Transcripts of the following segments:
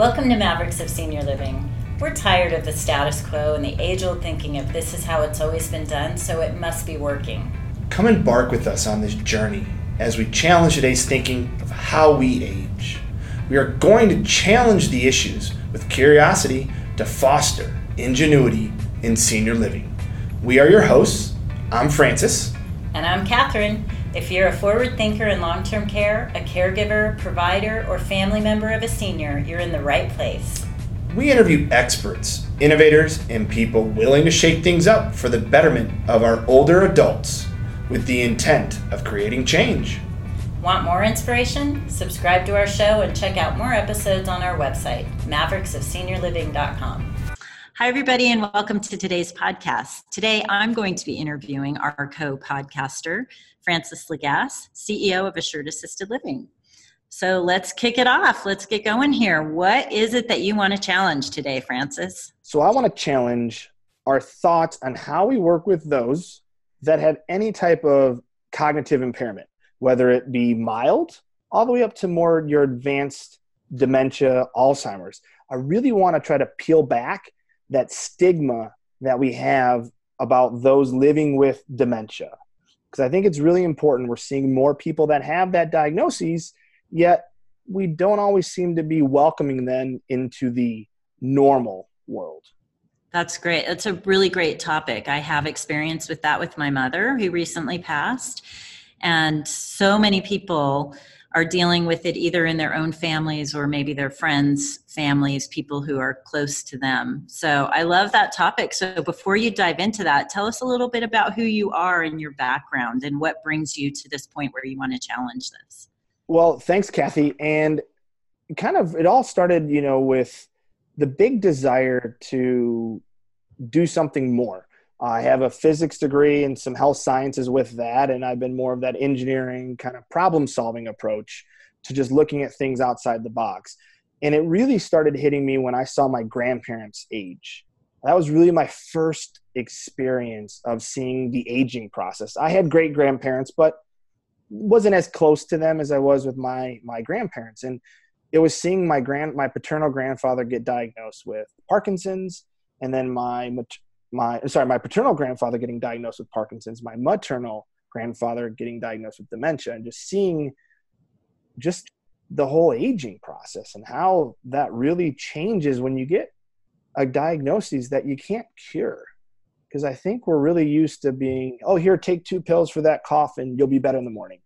Welcome to Mavericks of Senior Living. We're tired of the status quo and the age old thinking of this is how it's always been done, so it must be working. Come embark with us on this journey as we challenge today's thinking of how we age. We are going to challenge the issues with curiosity to foster ingenuity in senior living. We are your hosts. I'm Francis. And I'm Catherine. If you're a forward thinker in long term care, a caregiver, provider, or family member of a senior, you're in the right place. We interview experts, innovators, and people willing to shake things up for the betterment of our older adults with the intent of creating change. Want more inspiration? Subscribe to our show and check out more episodes on our website, mavericksofseniorliving.com. Hi, everybody, and welcome to today's podcast. Today, I'm going to be interviewing our co podcaster, Francis Lagasse, CEO of Assured Assisted Living. So let's kick it off. Let's get going here. What is it that you want to challenge today, Francis? So, I want to challenge our thoughts on how we work with those that have any type of cognitive impairment, whether it be mild all the way up to more your advanced dementia, Alzheimer's. I really want to try to peel back that stigma that we have about those living with dementia because I think it's really important. We're seeing more people that have that diagnosis, yet we don't always seem to be welcoming them into the normal world. That's great. That's a really great topic. I have experience with that with my mother who recently passed. And so many people are dealing with it either in their own families or maybe their friends' families, people who are close to them. So I love that topic. So before you dive into that, tell us a little bit about who you are and your background and what brings you to this point where you want to challenge this. Well, thanks, Kathy. And kind of it all started, you know, with the big desire to do something more. I have a physics degree and some health sciences with that, and I've been more of that engineering kind of problem solving approach to just looking at things outside the box. And it really started hitting me when I saw my grandparents age. That was really my first experience of seeing the aging process. I had great grandparents, but wasn't as close to them as I was with my my grandparents. And it was seeing my grand my paternal grandfather get diagnosed with Parkinson's, and then my my sorry my paternal grandfather getting diagnosed with parkinson's my maternal grandfather getting diagnosed with dementia and just seeing just the whole aging process and how that really changes when you get a diagnosis that you can't cure. Because i think we're really used to being oh here take two pills for that cough and you'll be better in the morning.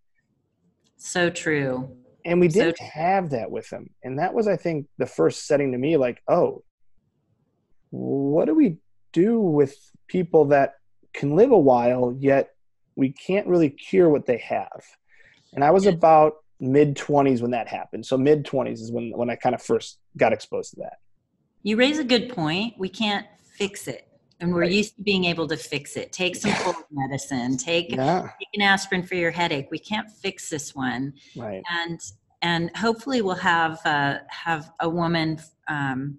So true. And we didn't so have that with him and that was i think the first setting to me like oh what do we do with people that can live a while, yet we can't really cure what they have. And I was about mid 20s when that happened. So mid 20s is when, when I kind of first got exposed to that. You raise a good point. We can't fix it. And we're right. used to being able to fix it. Take some cold medicine. Take, yeah. take an aspirin for your headache. We can't fix this one. Right. And and hopefully we'll have uh, have a woman um,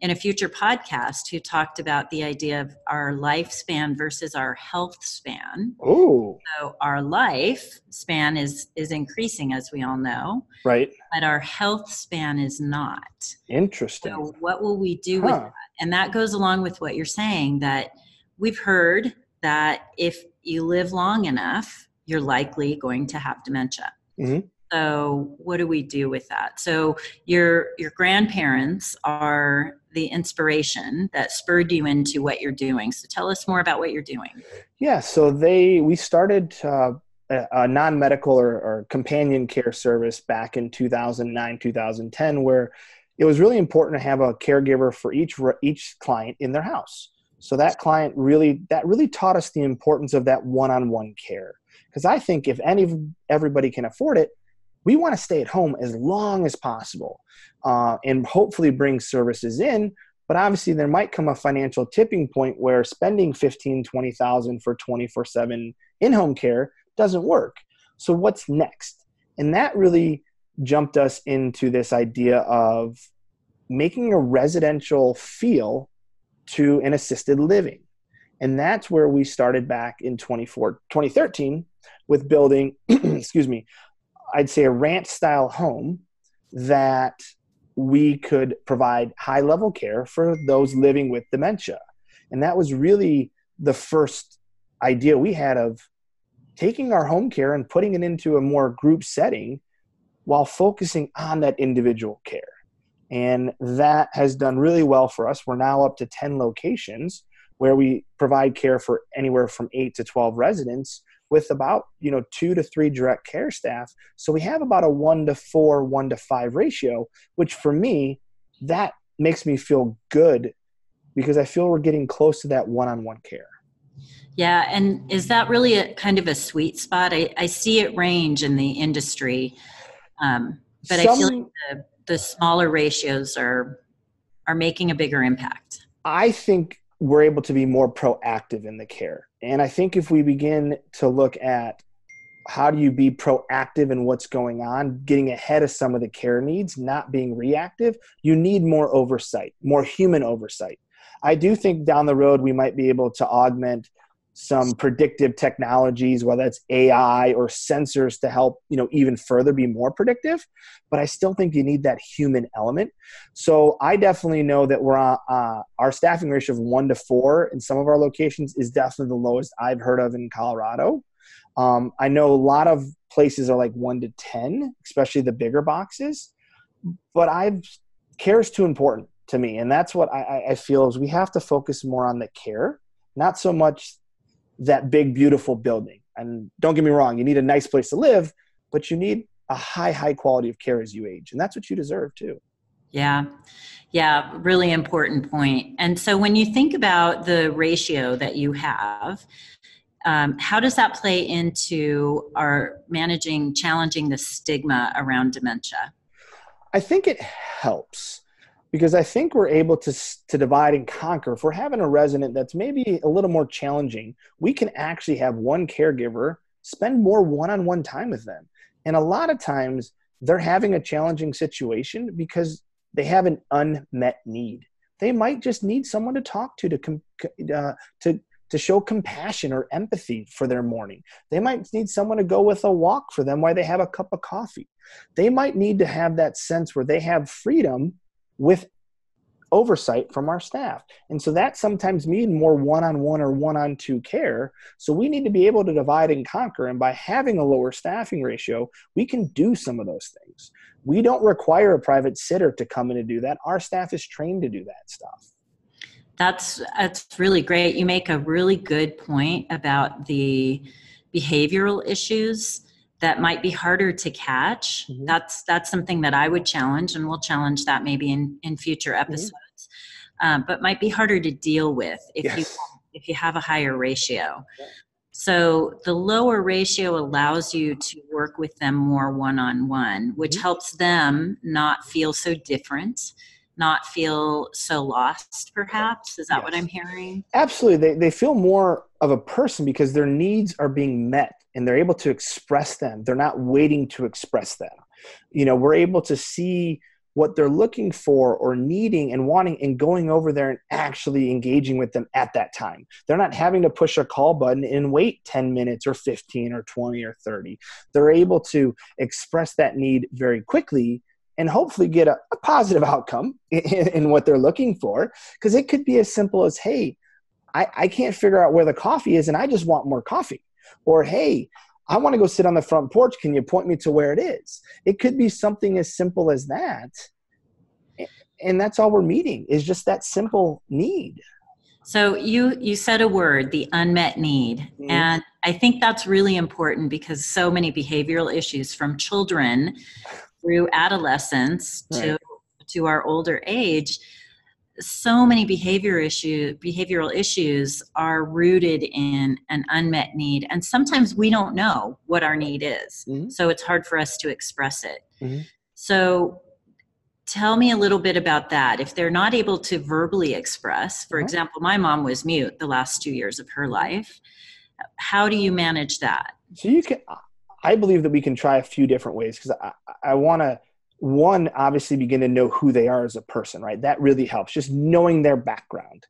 in a future podcast who talked about the idea of our lifespan versus our health span. Oh. So our life span is is increasing as we all know. Right. But our health span is not. Interesting. So what will we do huh. with that? And that goes along with what you're saying that we've heard that if you live long enough, you're likely going to have dementia. Mm-hmm. So what do we do with that? So your your grandparents are the inspiration that spurred you into what you're doing. So tell us more about what you're doing. Yeah, so they we started uh, a, non-medical or, or companion care service back in 2009 2010 where it was really important to have a caregiver for each each client in their house. So that client really that really taught us the importance of that one-on-one care. Because I think if any everybody can afford it, we want to stay at home as long as possible uh, and hopefully bring services in but obviously there might come a financial tipping point where spending 15 20000 for 24 7 in-home care doesn't work. So what's next? And that really jumped us into this idea of making a residential feel to an assisted living. And that's where we started back in 2013 with building excuse me I'd say a ranch style home that we could provide high level care for those living with dementia. And that was really the first idea we had of taking our home care and putting it into a more group setting while focusing on that individual care. And that has done really well for us. We're now up to 10 locations where we provide care for anywhere from 8 to 12 residents with about, you know, 2 to 3 direct care staff. So we have about a 1 to 4, 1 to 5 ratio, which for me that makes me feel good because I feel we're getting close to that one-on-one care. Yeah, and is that really a kind of a sweet spot? I, I see it range in the industry, um, but Some, I feel like the, the smaller ratios are are making a bigger impact. I think we're able to be more proactive in the care, and I think if we begin to look at how do you be proactive in what's going on, getting ahead of some of the care needs, not being reactive, you need more oversight, more human oversight. I do think down the road we might be able to augment some predictive technologies whether it's ai or sensors to help you know even further be more predictive but i still think you need that human element. So i definitely know that we're on uh, our staffing ratio of one to four in some of our locations is definitely the lowest i've heard of in colorado. Um, i know a lot of places are like one to ten especially the bigger boxes but i've care is too important to me and that's what I, I feel is we have to focus more on the care not so much that big beautiful building. And don't get me wrong you need a nice place to live but you need a high high quality of care as you age. And that's what you deserve too. Yeah. Yeah really important point. and so when you think about the ratio that you have um, how does that play into our managing challenging the stigma around dementia? I think it helps because I think we're able to to divide and conquer. If we're having a resident that's maybe a little more challenging, we can actually have one caregiver spend more one-on-one time with them. And a lot of times they're having a challenging situation because they have an unmet need. They might just need someone to talk to to uh, to to show compassion or empathy for their morning. They might need someone to go with a walk for them while they have a cup of coffee. They might need to have that sense where they have freedom with oversight from our staff. And so that sometimes means more one on one or one on two care. So we need to be able to divide and conquer. And by having a lower staffing ratio, we can do some of those things. We don't require a private sitter to come in and do that. Our staff is trained to do that stuff. That's that's really great. You make a really good point about the behavioral issues that might be harder to catch mm-hmm. that's that's something that i would challenge and we'll challenge that maybe in in future mm-hmm. episodes mm-hmm. um, but might be harder to deal with if yes. you if you have a higher ratio yeah. so the lower ratio allows you to work with them more one-on-one which mm-hmm. helps them not feel so different not feel so lost perhaps is that yes. what i'm hearing absolutely they, they feel more of a person because their needs are being met and they're able to express them they're not waiting to express them you know we're able to see what they're looking for or needing and wanting and going over there and actually engaging with them at that time. They're not having to push a call button and wait 10 minutes or 15 or 20 or 30. They're able to express that need very quickly and hopefully get a, a positive outcome in, in, what they're looking for. Because it could be as simple as, hey, I, I can't figure out where the coffee is and I just want more coffee. Or, hey, I want to go sit on the front porch. Can you point me to where it is? It could be something as simple as that. And that's all we're meeting is just that simple need. So you you said a word, the unmet need. Mm-hmm. And I think that's really important because so many behavioral issues from children through adolescence right. to to our older age so many behavior issue behavioral issues are rooted in an unmet need and sometimes we don't know what our need is mm-hmm. so it's hard for us to express it mm-hmm. so tell me a little bit about that if they're not able to verbally express for mm-hmm. example my mom was mute the last two years of her life how do you manage that so you can I believe that we can try a few different ways because I, I want to one obviously begin to know who they are as a person right that really helps just knowing their background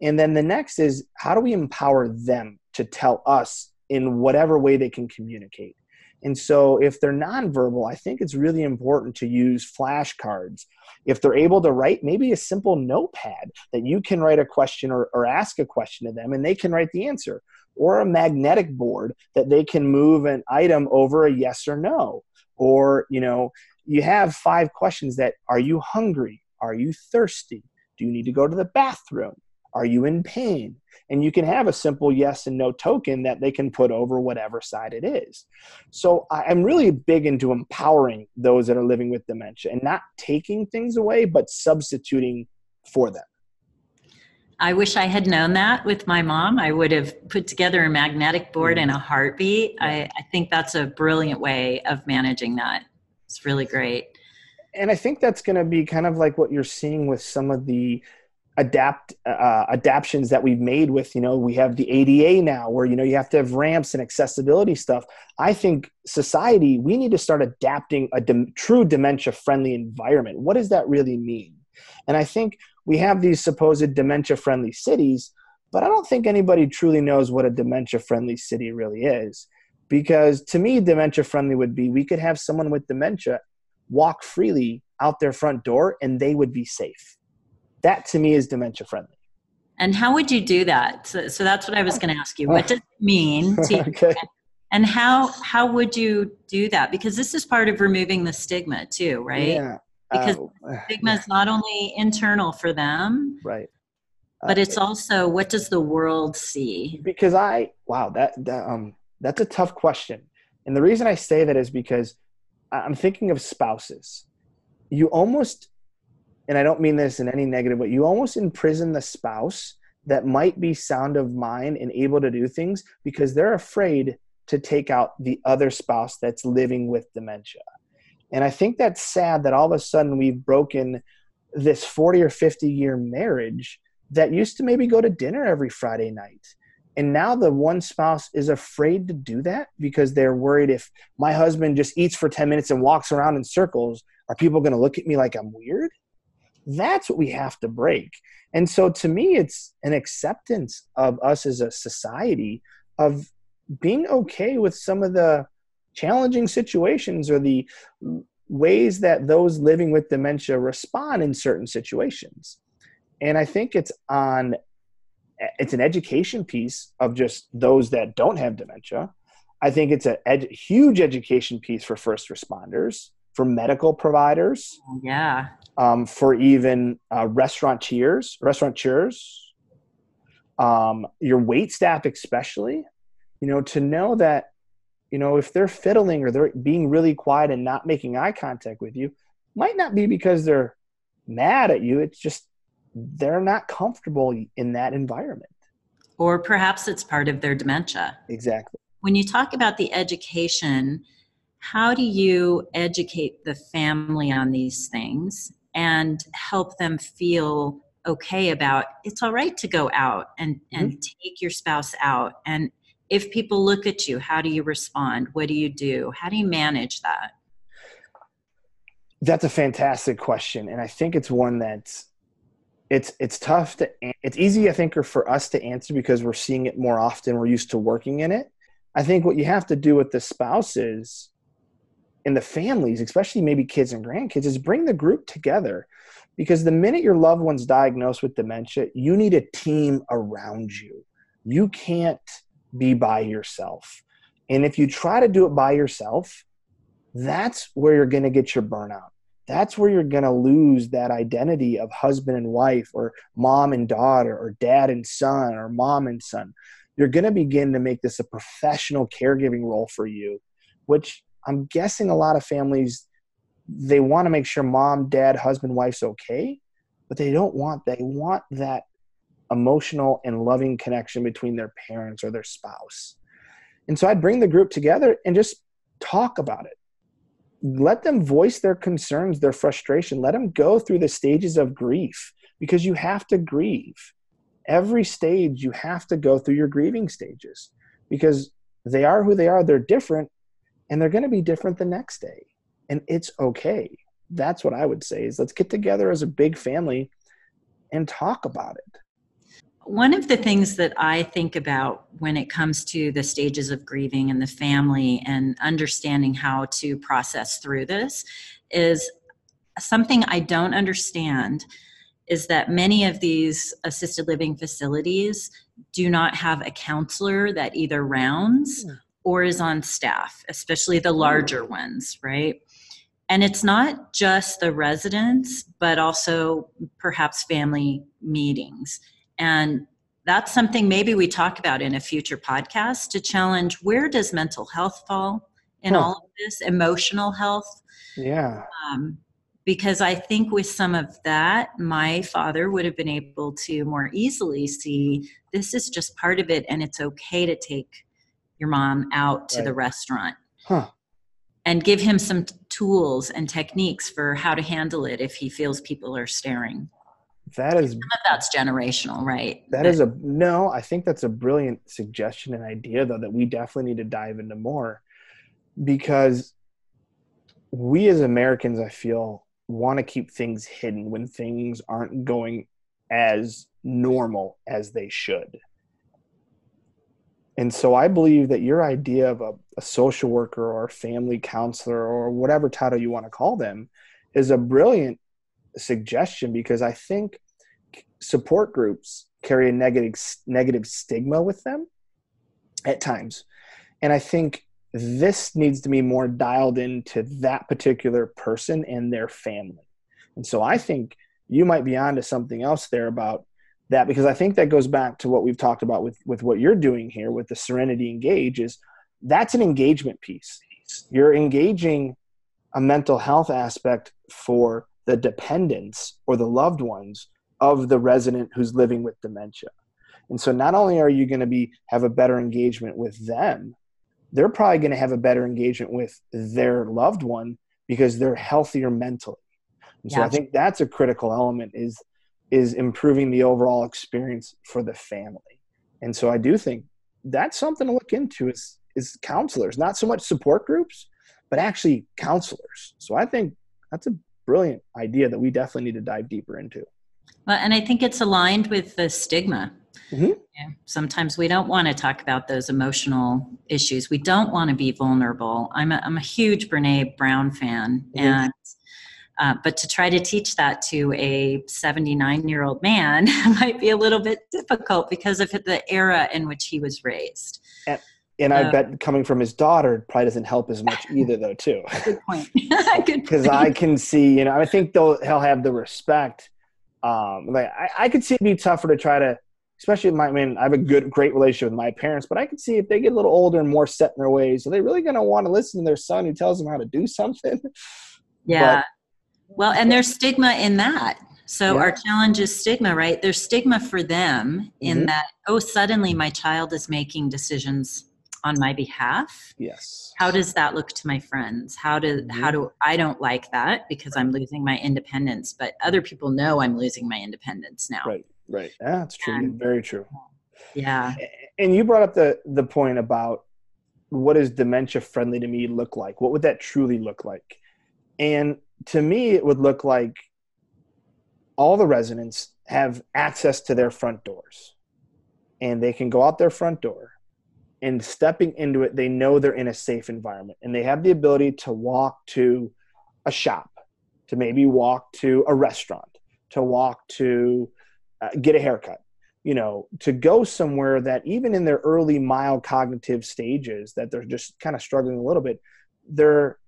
and then the next is how do we empower them to tell us in whatever way they can communicate And so, if they're nonverbal, I think it's really important to use flashcards. If they're able to write, maybe a simple notepad that you can write a question or, or ask a question to them and they can write the answer, or a magnetic board that they can move an item over a yes or no. Or, you know, you have five questions that are you hungry? Are you thirsty? Do you need to go to the bathroom? Are you in pain? And you can have a simple yes and no token that they can put over whatever side it is. So I'm really big into empowering those that are living with dementia and not taking things away, but substituting for them. I wish I had known that with my mom. I would have put together a magnetic board in a mm-hmm. heartbeat. I, I think that's a brilliant way of managing that. It's really great. And I think that's going to be kind of like what you're seeing with some of the adapt uh, adaptions that we've made with you know we have the ada now where you know you have to have ramps and accessibility stuff. I think society we need to start adapting a de- true dementia friendly environment. What does that really mean? And i think we have these supposed dementia friendly cities but i don't think anybody truly knows what a dementia friendly city really is because to me dementia friendly would be we could have someone with dementia walk freely out their front door and they would be safe that to me is dementia friendly. And how would you do that? So, so that's what I was going to ask you. What does it mean? To, okay. And how how would you do that? Because this is part of removing the stigma too, right? Yeah. Because uh, stigma is not only internal for them, right? But it's uh, also what does the world see? Because I wow that, that um that's a tough question, and the reason I say that is because I'm thinking of spouses. You almost and I don't mean this in any negative way, you almost imprison the spouse that might be sound of mind and able to do things because they're afraid to take out the other spouse that's living with dementia. And I think that's sad that all of a sudden we've broken this 40 or 50 year marriage that used to maybe go to dinner every Friday night. And now the one spouse is afraid to do that because they're worried if my husband just eats for 10 minutes and walks around in circles, are people going to look at me like I'm weird? That's what we have to break. And so to me, it's an acceptance of us as a society of being okay with some of the challenging situations or the ways that those living with dementia respond in certain situations. And I think it's on it's an education piece of just those that don't have dementia. I think it's a ed- huge education piece for first responders, for medical providers. Yeah um, for even uh, restaurateurs, restaurateurs, um, your wait staff especially, you know, to know that, you know, if they're fiddling or they're being really quiet and not making eye contact with you, might not be because they're mad at you. It's just they're not comfortable in that environment. Or perhaps it's part of their dementia. Exactly. When you talk about the education, how do you educate the family on these things and help them feel okay about it's all right to go out and and mm-hmm. take your spouse out and if people look at you how do you respond what do you do how do you manage that that's a fantastic question and i think it's one that's it's it's tough to it's easy i think for us to answer because we're seeing it more often we're used to working in it i think what you have to do with the spouses and the families, especially maybe kids and grandkids, is bring the group together. Because the minute your loved one's diagnosed with dementia, you need a team around you. You can't be by yourself. And if you try to do it by yourself, that's where you're going to get your burnout. That's where you're going to lose that identity of husband and wife, or mom and daughter, or dad and son, or mom and son. You're going to begin to make this a professional caregiving role for you, which I'm guessing a lot of families they want to make sure mom, dad, husband, wife's okay, but they don't want they want that emotional and loving connection between their parents or their spouse. And so I'd bring the group together and just talk about it. Let them voice their concerns, their frustration. Let them go through the stages of grief because you have to grieve. Every stage, you have to go through your grieving stages because they are who they are. They're different, and they're going to be different the next day and it's okay that's what i would say is let's get together as a big family and talk about it one of the things that I think about when it comes to the stages of grieving and the family and understanding how to process through this is something I don't understand is that many of these assisted living facilities do not have a counselor that either rounds hmm. or is on staff, especially the larger ones, right? And it's not just the residents, but also perhaps family meetings. And that's something maybe we talk about in a future podcast to challenge where does mental health fall in huh. all of this, emotional health? Yeah. Um, because I think with some of that, my father would have been able to more easily see this is just part of it and it's okay to take your mom out to right. the restaurant. Huh. And give him some tools and techniques for how to handle it if he feels people are staring. That is that's generational, right? That but, is a no, I think that's a brilliant suggestion and idea though that we definitely need to dive into more because we as Americans I feel want to keep things hidden when things aren't going as normal as they should. And so I believe that your idea of a, a, social worker or a family counselor or whatever title you want to call them is a brilliant suggestion because I think support groups carry a negative negative stigma with them at times. And I think this needs to be more dialed into that particular person and their family. And so I think you might be onto something else there about that because I think that goes back to what we've talked about with with what you're doing here with the Serenity Engage is that's an engagement piece. You're engaging a mental health aspect for the dependents or the loved ones of the resident who's living with dementia. And so not only are you going to be have a better engagement with them, they're probably going to have a better engagement with their loved one because they're healthier mentally. And so I think that's a critical element is is improving the overall experience for the family. And so I do think that's something to look into is is counselors, not so much support groups, but actually counselors. So I think that's a brilliant idea that we definitely need to dive deeper into. Well, and I think it's aligned with the stigma Mm-hmm. Yeah. Sometimes we don't want to talk about those emotional issues. We don't want to be vulnerable. I'm a, I'm a huge Brene Brown fan, mm-hmm. and uh, but to try to teach that to a 79 year old man might be a little bit difficult because of the era in which he was raised. And, and I uh, bet coming from his daughter probably doesn't help as much either, though. Too. Good point. Because I can see, you know, I think they'll he'll have the respect. Um, like I, I could see it be tougher to try to especially my, I mean, I have a good, great relationship with my parents, but I could see if they get a little older and more set in their ways, are they really going to want to listen to their son who tells them how to do something? Yeah. But, well, and there's stigma in that. So yeah. our challenge is stigma, right? There's stigma for them in mm-hmm. that, oh, suddenly my child is making decisions on my behalf. Yes. How does that look to my friends? How do mm-hmm. how do I don't like that because I'm losing my independence, but other people know I'm losing my independence now. Right. Right. Yeah, that's true. And, Very true. Yeah. And you brought up the the point about what does dementia friendly to me look like? What would that truly look like? And to me, it would look like all the residents have access to their front doors and they can go out their front door and stepping into it, they know they're in a safe environment and they have the ability to walk to a shop, to maybe walk to a restaurant, to walk to uh, get a haircut you know to go somewhere that even in their early mild cognitive stages that they're just kind of struggling a little bit they're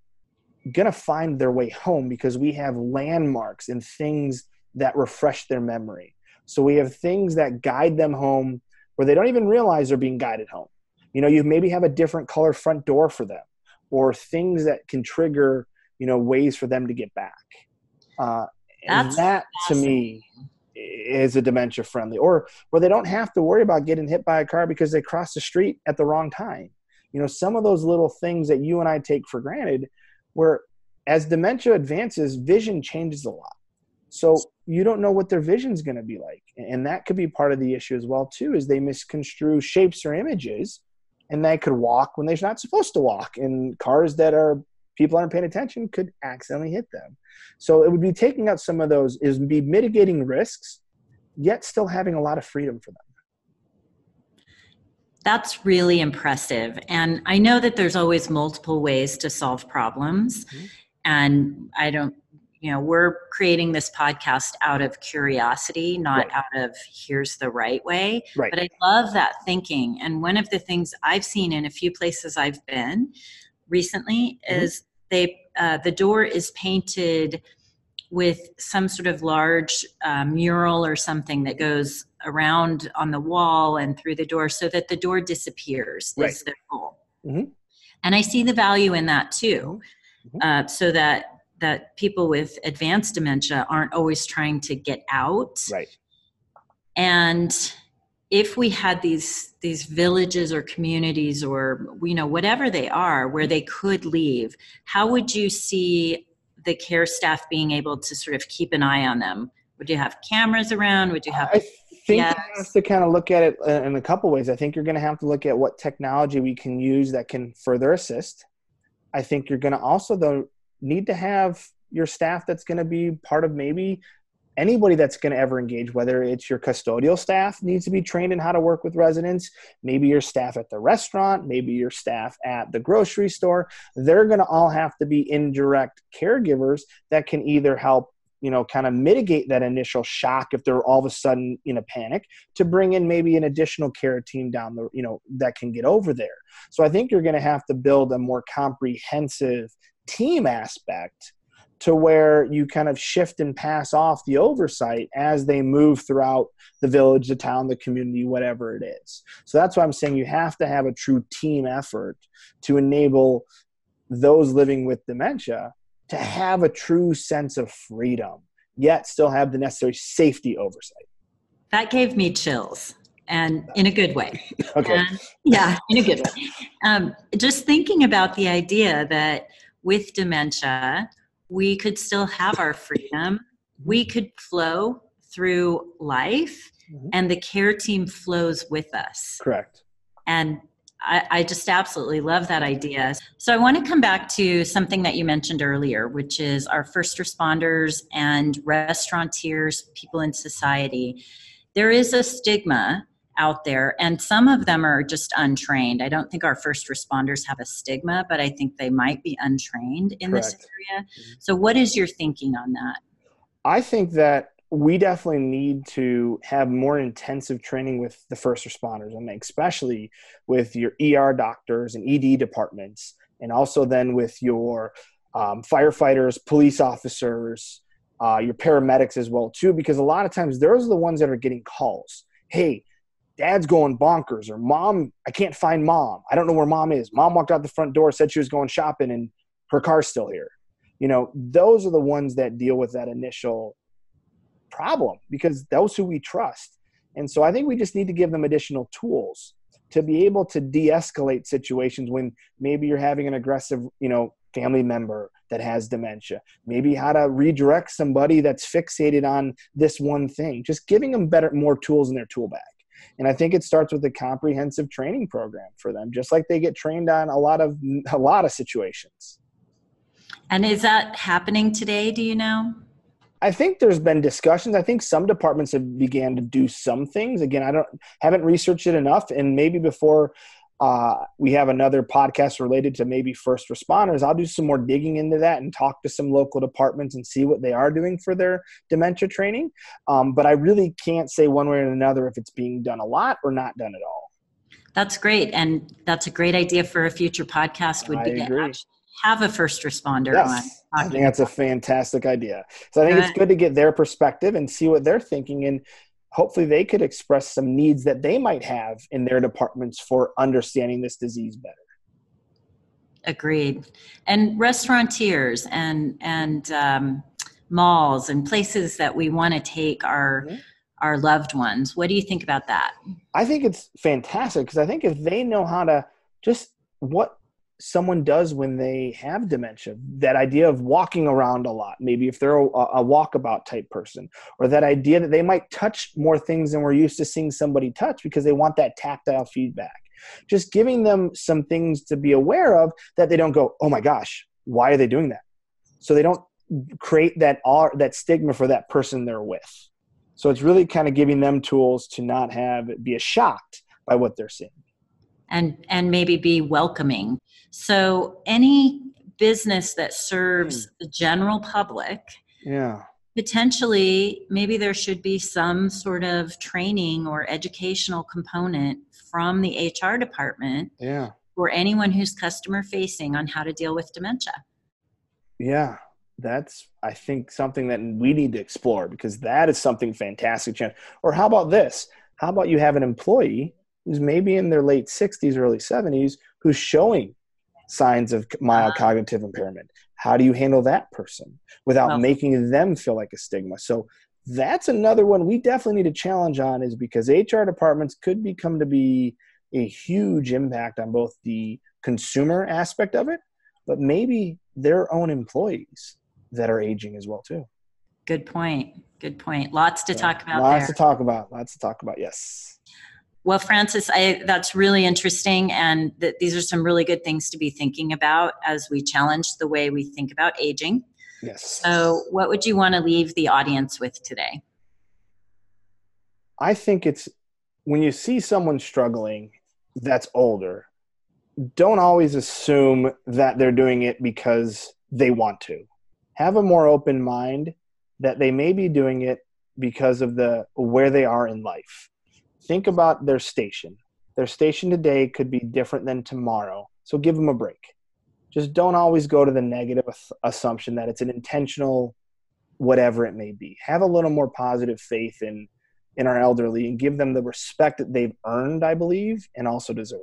going to find their way home because we have landmarks and things that refresh their memory. So we have things that guide them home where they don't even realize they're being guided home you know you maybe have a different color front door for them or things that can trigger you know ways for them to get back. Uh, and that to me is a dementia friendly or where they don't have to worry about getting hit by a car because they crossed the street at the wrong time. You know some of those little things that you and i take for granted where as dementia advances vision changes a lot. So you don't know what their vision is going to be like. And that could be part of the issue as well too is they misconstrue shapes or images and they could walk when they're not supposed to walk and cars that are people aren't paying attention could accidentally hit them. So it would be taking out some of those, is be mitigating risks yet still having a lot of freedom for them. That's really impressive. And I know that there's always multiple ways to solve problems. Mm-hmm. And I don't, you know, we're creating this podcast out of curiosity, not right. out of here's the right way. Right. But I love that thinking. And one of the things I've seen in a few places I've been recently mm-hmm. is they, uh, the door is painted with some sort of large uh, mural or something that goes around on the wall and through the door so that the door disappears right. is their goal mm-hmm. and i see the value in that too mm-hmm. uh, so that that people with advanced dementia aren't always trying to get out right and if we had these these villages or communities or you know whatever they are where they could leave how would you see the care staff being able to sort of keep an eye on them? Would you have cameras around? Would you have? I think yes. you have to kind of look at it uh, in a couple ways. I think you're going to have to look at what technology we can use that can further assist. I think you're going to also though need to have your staff that's going to be part of maybe anybody that's going to ever engage, whether it's your custodial staff needs to be trained in how to work with residents, maybe your staff at the restaurant, maybe your staff at the grocery store, they're going to all have to be indirect caregivers that can either help you know kind of mitigate that initial shock if they're all of a sudden in a panic to bring in maybe an additional care team down the you know that can get over there. So i think you're going to have to build a more comprehensive team aspect to where you kind of shift and pass off the oversight as they move throughout the village, the town, the community, whatever it is. So that's why I'm saying you have to have a true team effort to enable those living with dementia to have a true sense of freedom, yet still have the necessary safety oversight. That gave me chills and in a good way. okay. And, yeah, in a good way. Um, just thinking about the idea that with dementia, we could still have our freedom. We mm-hmm. could flow through life, mm-hmm. and the care team flows with us. Correct. And I, I, just absolutely love that idea. So I want to come back to something that you mentioned earlier, which is our first responders and restaurateurs, people in society. There is a stigma out there and some of them are just untrained. I don't think our first responders have a stigma but i think they might be untrained in Correct. this area. So what is your thinking on that? I think that we definitely need to have more intensive training with the first responders I mean, especially with your er doctors and ed departments and also then with your um, firefighters police officers uh, your paramedics as well too because a lot of times those are the ones that are getting calls. Hey dad's going bonkers or mom i can't find mom. I don't know where mom is. Mom walked out the front door said she was going shopping and her car's still here. You know those are the ones that deal with that initial problem because those who we trust. And so i think we just need to give them additional tools to be able to de-escalate situations when maybe you're having an aggressive you know family member that has dementia. Maybe how to redirect somebody that's fixated on this one thing. Just giving them better more tools in their tool bag and I think it starts with a comprehensive training program for them, just like they get trained on a lot of a lot of situations. And is that happening today? Do you know? I think there's been discussions. I think some departments have began to do some things. Again, I don't haven't researched it enough, and maybe before uh, we have another podcast related to maybe first responders. I'll do some more digging into that and talk to some local departments and see what they are doing for their dementia training. Um, but I really can't say one way or another if it's being done a lot or not done at all. That's great, and that's a great idea for a future podcast. Would I be agree. to have a first responder yes, on. I think that's a fantastic idea. So I think it's good to get their perspective and see what they're thinking and hopefully they could express some needs that they might have in their departments for understanding this disease better. Agreed. And restaurateurs and and um, malls and places that we want to take our mm-hmm. our loved ones what do you think about that? I think it's fantastic because i think if they know how to just what someone does when they have dementia that idea of walking around a lot maybe if they're a, a, walkabout type person or that idea that they might touch more things than we're used to seeing somebody touch because they want that tactile feedback. Just giving them some things to be aware of that they don't go oh my gosh why are they doing that? So they don't create that that stigma for that person they're with. So it's really kind of giving them tools to not have be shocked by what they're seeing. And and maybe be welcoming. So any business that serves hmm. the general public yeah potentially maybe there should be some sort of training or educational component from the HR department yeah for anyone who's customer facing on how to deal with dementia. Yeah, that's I think something that we need to explore because that is something fantastic. Or how about this? How about you have an employee who's maybe in their late 60s, early 70s, who's showing signs of mild uh, cognitive impairment? How do you handle that person without well, making them feel like a stigma? So that's another one we definitely need to challenge on is because HR departments could become to be a huge impact on both the consumer aspect of it, but maybe their own employees that are aging as well too. Good point. Good point. Lots to talk about. Lots there. to talk about. Lots to talk about. Yes. Well, Francis, I, that's really interesting, and th- these are some really good things to be thinking about as we challenge the way we think about aging. Yes. So, what would you want to leave the audience with today? I think it's when you see someone struggling that's older, don't always assume that they're doing it because they want to. Have a more open mind that they may be doing it because of the where they are in life. Think about their station. Their station today could be different than tomorrow. So give them a break. Just don't always go to the negative assumption that it's an intentional whatever it may be. Have a little more positive faith in in our elderly and give them the respect that they've earned, I believe, and also deserve.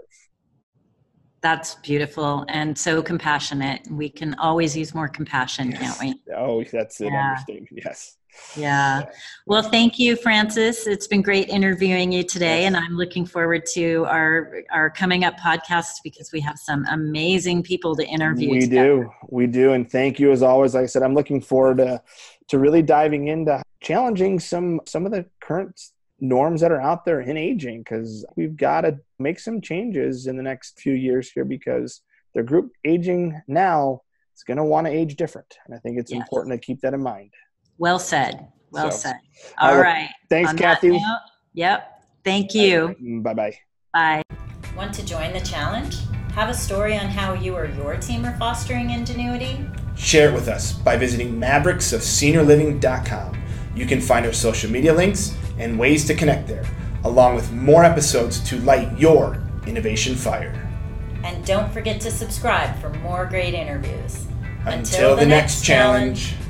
That's beautiful and so compassionate. We can always use more compassion, yes. can't we? Oh, that's an yeah. understatement. Yes. Yeah. Well, thank you, Francis. It's been great interviewing you today, and I'm looking forward to our our coming up podcast because we have some amazing people to interview. We together. do, we do, and thank you as always. Like I said, I'm looking forward to to really diving into challenging some some of the current norms that are out there in aging because we've got to make some changes in the next few years here because the group aging now is going to want to age different and i think it's yes. important to keep that in mind well said well so, said All right. thanks On kathy note, yep thank you mm, bye-bye bye want to join the challenge have a story on how you or your team are fostering ingenuity share it with us by visiting mavericksofseniorliving.com you can find our social media links and ways to connect there, along with more episodes to light your innovation fire. And don't forget to subscribe for more great interviews. Until, Until the, the, next challenge. challenge.